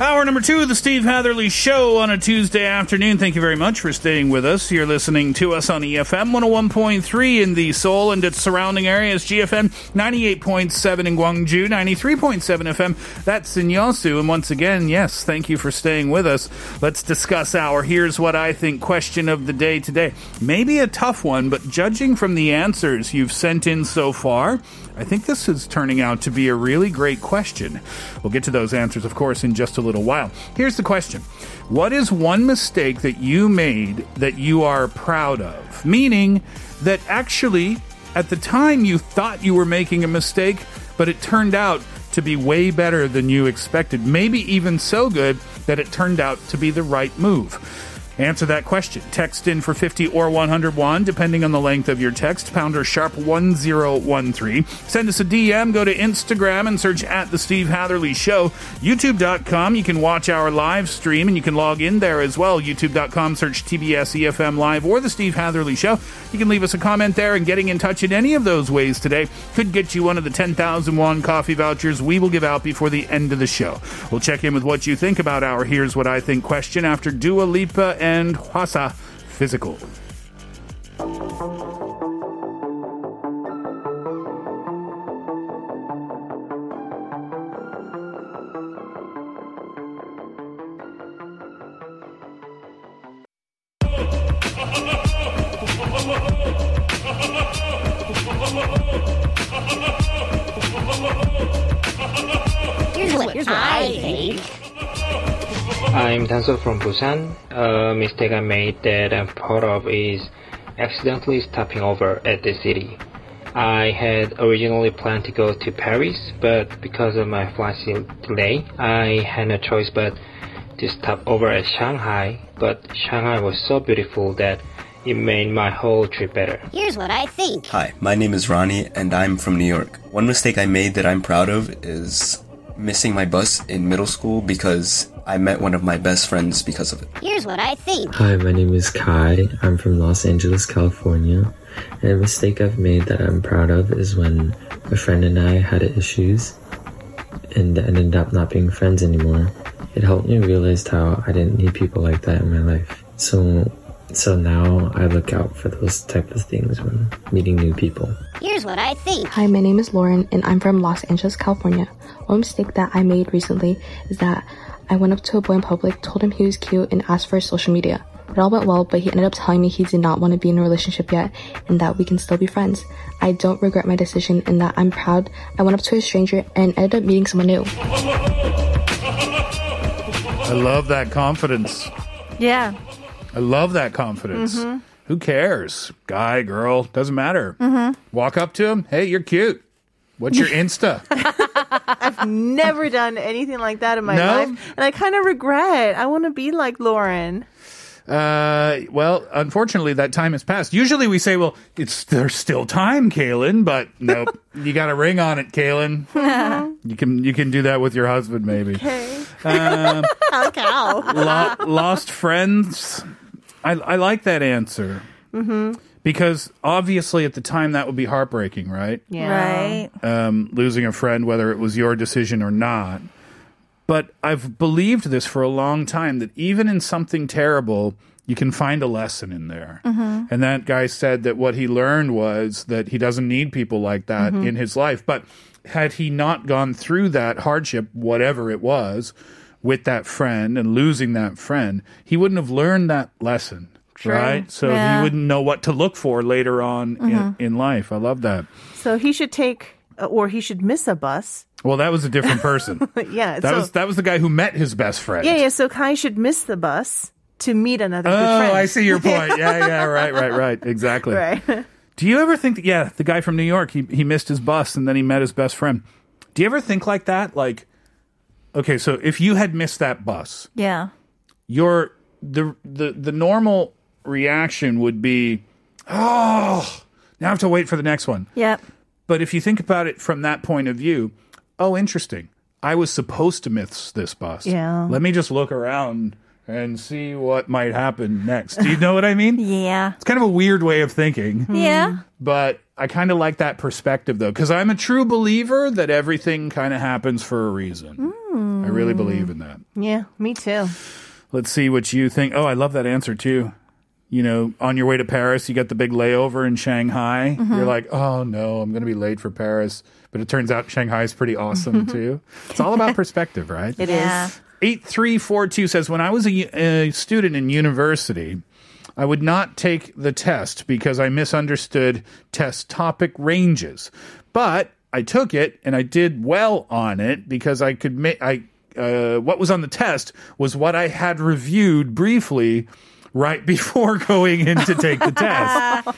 Hour number two of the Steve Hatherly Show on a Tuesday afternoon. Thank you very much for staying with us. You're listening to us on EFM 101.3 in the Seoul and its surrounding areas, GFM 98.7 in Gwangju, 93.7 FM. That's in Yosu. And once again, yes, thank you for staying with us. Let's discuss our Here's What I Think question of the day today. Maybe a tough one, but judging from the answers you've sent in so far, I think this is turning out to be a really great question. We'll get to those answers, of course, in just a little while. Here's the question What is one mistake that you made that you are proud of? Meaning that actually, at the time, you thought you were making a mistake, but it turned out to be way better than you expected. Maybe even so good that it turned out to be the right move. Answer that question. Text in for 50 or 101, depending on the length of your text. Pounder sharp 1013. Send us a DM. Go to Instagram and search at The Steve Hatherly Show. YouTube.com. You can watch our live stream and you can log in there as well. YouTube.com. Search TBS EFM Live or The Steve Hatherly Show. You can leave us a comment there and getting in touch in any of those ways today could get you one of the 10,000 won coffee vouchers we will give out before the end of the show. We'll check in with what you think about our Here's What I Think question after Dua Lipa and Hwasa Physical. Here's what, here's what I think. Uh, I'm Tanso from Busan. A mistake I made that I'm proud of is accidentally stopping over at the city. I had originally planned to go to Paris, but because of my flight delay, I had no choice but to stop over at Shanghai. But Shanghai was so beautiful that it made my whole trip better. Here's what I think. Hi, my name is Ronnie and I'm from New York. One mistake I made that I'm proud of is missing my bus in middle school because I met one of my best friends because of it. Here's what I think. Hi, my name is Kai. I'm from Los Angeles, California. And a mistake I've made that I'm proud of is when a friend and I had issues and ended up not being friends anymore. It helped me realize how I didn't need people like that in my life. So so now I look out for those type of things when meeting new people. Here's what I think. Hi, my name is Lauren and I'm from Los Angeles, California. One mistake that I made recently is that I went up to a boy in public, told him he was cute, and asked for his social media. It all went well, but he ended up telling me he did not want to be in a relationship yet and that we can still be friends. I don't regret my decision and that I'm proud I went up to a stranger and ended up meeting someone new. I love that confidence. Yeah. I love that confidence. Mhm. Who cares? Guy, girl, doesn't matter. Mhm. Walk up to him. Hey, you're cute. What's your Insta? I've never done anything like that in my No? life, and I kind of regret. I want to be like Lauren. Uh, well, unfortunately, that time has passed. Usually, we say, "Well, it's there's still time, Kaylin," but nope. you got a ring on it, Kaylin. You can you can do that with your husband, maybe. Okay. Um, lo- lost friends. I I like that answer Mm-hmm. Because obviously at the time that would be heartbreaking, right? Yeah. Right. um, losing a friend, whether it was your decision or not. But I've believed this for a long time that even in something terrible, you can find a lesson in there. Mhm. And that guy said that what he learned was that he doesn't need people like that Mhm. in his life. But had he not gone through that hardship, whatever it was, with that friend and losing that friend, he wouldn't have learned that lesson. True. Right? So Yeah. he wouldn't know what to look for later on Mhm. in, in life. I love that. So he should take, uh, or he should miss a bus. Well, that was a different person. yeah. that so, was that was the guy who met his best friend. yeah, yeah. So Kai should miss the bus to meet another Oh. I see your point. Yeah, yeah, right, right, right. Exactly. right. Do you ever think that, yeah, the guy from New York, he, he missed his bus and then he met his best friend. Do you ever think like that? Like, okay, so if you had missed that bus, Yeah. your, the, the, the normal reaction would be, oh, now I have to wait for the next one. Yep. But if you think about it from that point of view, oh, interesting. I was supposed to miss this bus. Yeah. Let me just look around and see what might happen next. Do you know what I mean? Yeah. It's kind of a weird way of thinking. Hmm. Yeah. But I kind of like that perspective though, because I'm a true believer that everything kind of happens for a reason. Hmm. I really believe in that. Yeah, me too. Let's see what you think. Oh, I love that answer too. You know, on your way to Paris, you got the big layover in Shanghai. Mhm. You're like, oh no, I'm going to be late for Paris. But it turns out Shanghai is pretty awesome too. It's all about perspective, right? It is. 8342 says When I was a student in university, I would not take the test because I misunderstood test topic ranges. But I took it and I did well on it because I could make I uh, what was on the test was what I had reviewed briefly right before going in to take the test.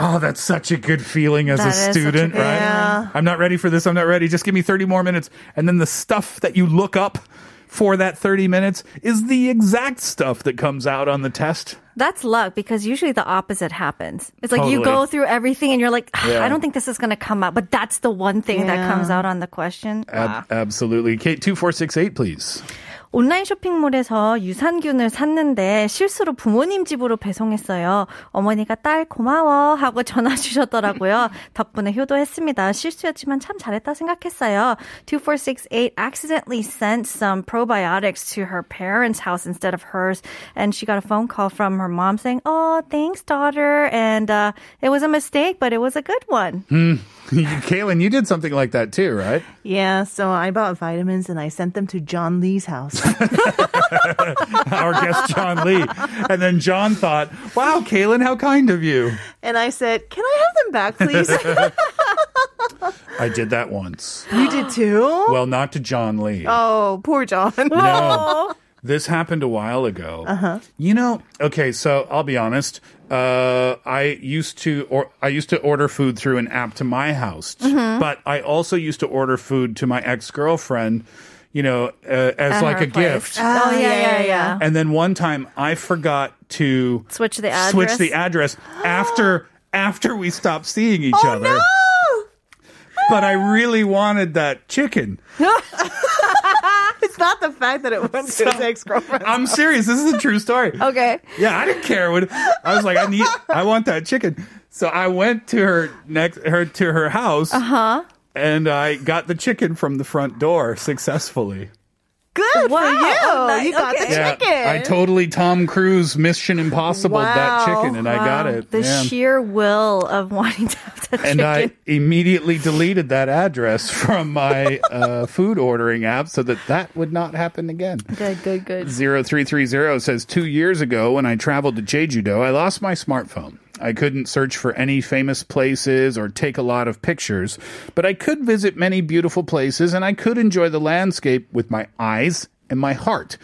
Oh, that's such a good feeling as That a is such a student, good- right? Yeah. I'm not ready for this. I'm not ready. Just give me 30 more minutes. And then the stuff that you look up for that 30 minutes is the exact stuff that comes out on the test. That's luck because usually the opposite happens. It's like you Totally. go through everything and you're like, "Ah, Yeah. I don't think this is going to come out, but that's the one thing that Yeah. comes out on the question. Ab- absolutely. Kate, 2468, please. 온라인 쇼핑몰에서 유산균을 샀는데 실수로 부모님 집으로 배송했어요. 어머니가 딸 고마워 하고 전화 주셨더라고요. 덕분에 효도했습니다. 실수였지만 참 잘했다 생각했어요. 2468 accidentally sent some probiotics to her parents' house instead of hers and she got a phone call from her mom saying, "Oh, thanks daughter." And uh, it was a mistake, but it was a good one. Hmm. Kaylin, you did something like that too, right? Yeah, so I bought vitamins and I sent them to John Lee's house. Our guest, John Lee. And then John thought, wow, Kaylin, how kind of you. and I said, Can I have them back, please? I did that once. you did too? Well, not to John Lee. Oh, poor John. No. This happened a while ago. Uh-huh. You know, okay, so I'll be honest. Uh, I used to or I used to order food through an app to my house, Mhm. but I also used to order food to my ex girlfriend. You know, uh, as At like a place. gift. Oh, yeah, yeah, yeah. And then one time I forgot to Switch the address. switch the address after after we stopped seeing each Oh, other. But I really wanted that chicken. it's not the fact that it went to his ex girlfriend. I'm serious. This is a true story. Okay. Yeah, I didn't care what I was like. I need. I want that chicken. So I went to her next her to her house, Uh huh. and I got the chicken from the front door successfully. Good Wow. for you. Oh, nice. You got Okay. the chicken. I totally Tom Cruise Mission Impossible that chicken, and I got it. The Yeah. sheer will of wanting to have the and I immediately deleted that address from my uh, food ordering app so that that would not happen again. Good, good, good. 0330 says two years ago when I traveled to Jeju-do, I lost my smartphone. I couldn't search for any famous places or take a lot of pictures, but I could visit many beautiful places and I could enjoy the landscape with my eyes and my heart.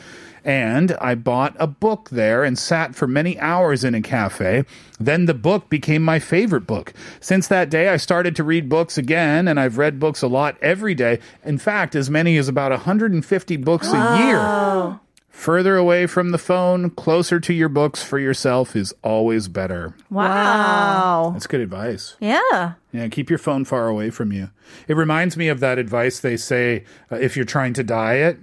And I bought a book there and sat for many hours in a cafe. Then the book became my favorite book. Since that day, I started to read books again, and I've read books a lot every day. In fact, as many as about 150 books a year. Further away from the phone, closer to your books for yourself is always better. Wow. That's good advice. Yeah. Yeah, keep your phone far away from you. It reminds me of that advice they say uh, if you're trying to diet,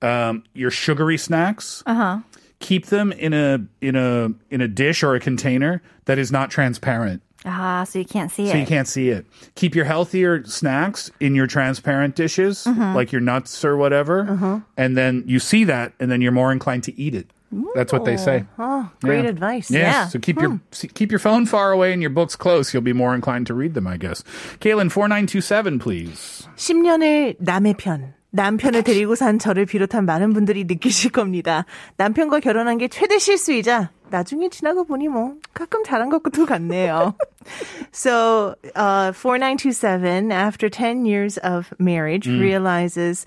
um, your sugary snacks, Uh huh. keep them in a in a in a dish or a container that is not transparent. Ah, so you can't see So it. you can't see it. Keep your healthier snacks in your transparent dishes, Mhm. like your nuts or whatever, Uh-huh. and then you see that, and then you're more inclined to eat it. That's what they say. Oh, great Yeah. advice. Yes. So keep your see- keep your phone far away and your books close. You'll be more inclined to read them, I guess. Kaylin four nine two seven, please. 10년을 남의 편, 남편을 데리고 산 저를 비롯한 많은 분들이 느끼실 겁니다. 남편과 결혼한 게 최대 실수이자 나중에 지나고 보니 뭐 가끔 잘한 것도 같네요. so, uh, 4927, after 10 years of marriage, Mm. realizes,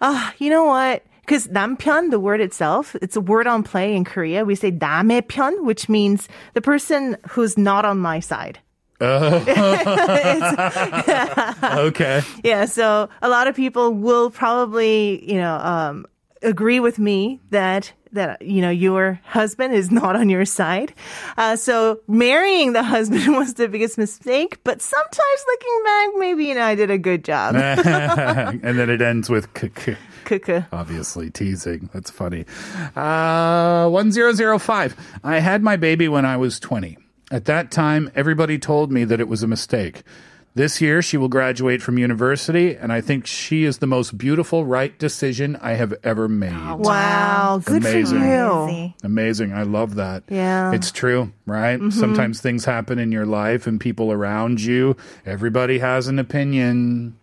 ah, you know what? Because 남편, the word itself, it's a word on play in Korea. We say 남의 편, which means the person who's not on my side. okay. Yeah, so a lot of people will probably, you know, um, agree with me that that you know your husband is not on your side. Uh, so marrying the husband was the biggest mistake, but sometimes looking back, maybe you know I did a good job. and then it ends with k- Obviously teasing. That's funny. Uh, 1005. I had my baby when I was 20. At that time, everybody told me that it was a mistake. This year, she will graduate from university, and I think she is the most beautiful, right decision I have ever made. Wow, good Amazing. for you. Amazing. I love that. Yeah. It's true, right? Mhm. Sometimes things happen in your life and people around you. Everybody has an opinion.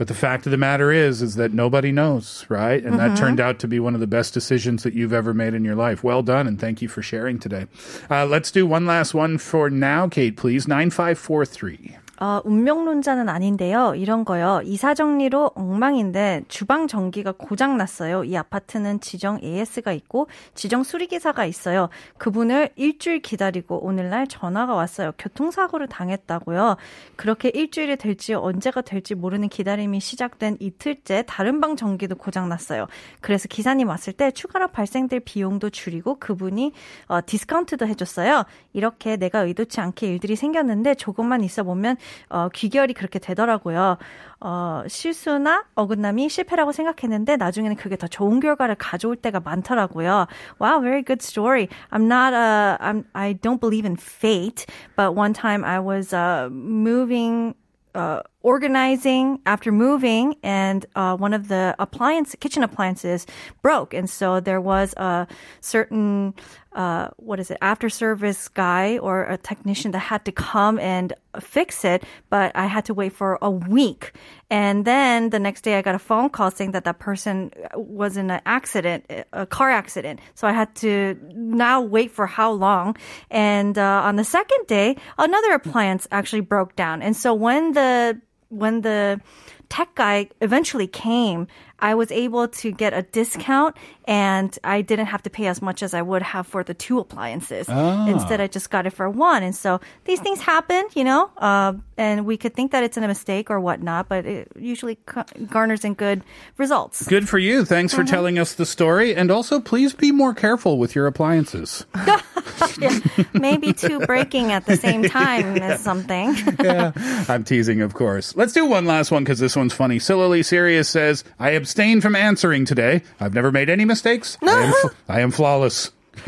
But the fact of the matter is, is that nobody knows, right? And that Mhm. turned out to be one of the best decisions that you've ever made in your life. Well done, and thank you for sharing today. Uh, let's do one last one for now, Kate, please. 9543. 어, 운명론자는 아닌데요. 이런 거요. 이사 정리로 엉망인데 주방 전기가 고장 났어요. 이 아파트는 지정 AS가 있고 지정 수리기사가 있어요. 그분을 일주일 기다리고 오늘날 전화가 왔어요. 교통사고를 당했다고요. 그렇게 일주일이 될지 언제가 될지 모르는 기다림이 시작된 이틀째 다른 방 전기도 고장 났어요. 그래서 기사님 왔을 때 추가로 발생될 비용도 줄이고 그분이 어, 디스카운트도 해줬어요. 이렇게 내가 의도치 않게 일들이 생겼는데 조금만 있어 보면 어, 귀결이 그렇게 되더라고요. 어, 실수나 어긋남이 실패라고 생각했는데 나중에는 그게 더 좋은 결과를 가져올 때가 많더라고요. Wow, very good story. I'm not uh I'm I don't believe in fate, but one time I was uh moving uh, organizing after moving, and uh, one of the appliance kitchen appliances broke, and so there was a certain uh, what is it after service guy or a technician that had to come and fix it, but I had to wait for a week, and then the next day I got a phone call saying that that person was in an accident, a car accident, so I had to now wait for how long, and uh, on the second day another appliance actually broke down, and so when the when the tech guy eventually came, I was able to get a discount and I didn't have to pay as much as I would have for the two appliances. Ah. Instead, I just got it for one. And so these things happen, you know, uh, and we could think that it's a mistake or whatnot, but it usually garners in good results. Good for you. Thanks for telling us the story. And also, please be more careful with your appliances. Yeah, maybe two breaking at the same time is something. yeah, I'm teasing, of course. Let's do one last one because this one's funny. Sillily Serious says, I abstain from answering today. I've never made any mistakes. I am, I am flawless.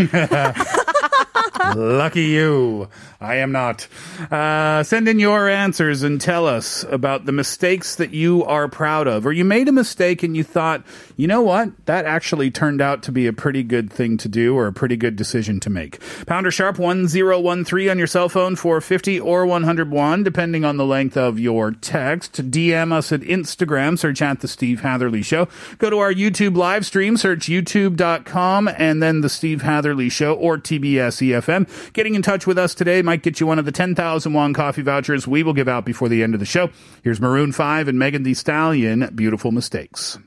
Lucky you. I am not. Uh, send in your answers and tell us about the mistakes that you are proud of. Or you made a mistake and you thought, you know what? That actually turned out to be a pretty good thing to do or a pretty good decision to make. Pounder sharp 1013 on your cell phone for 50 or 101, depending on the length of your text. DM us at Instagram, search at The Steve Hatherly Show. Go to our YouTube live stream, search youtube.com and then The Steve Hatherly Show or TBS EFM. Getting in touch with us today might get you one of the 10,000 won coffee vouchers we will give out before the end of the show. Here's Maroon 5 and Megan Thee Stallion, Beautiful Mistakes.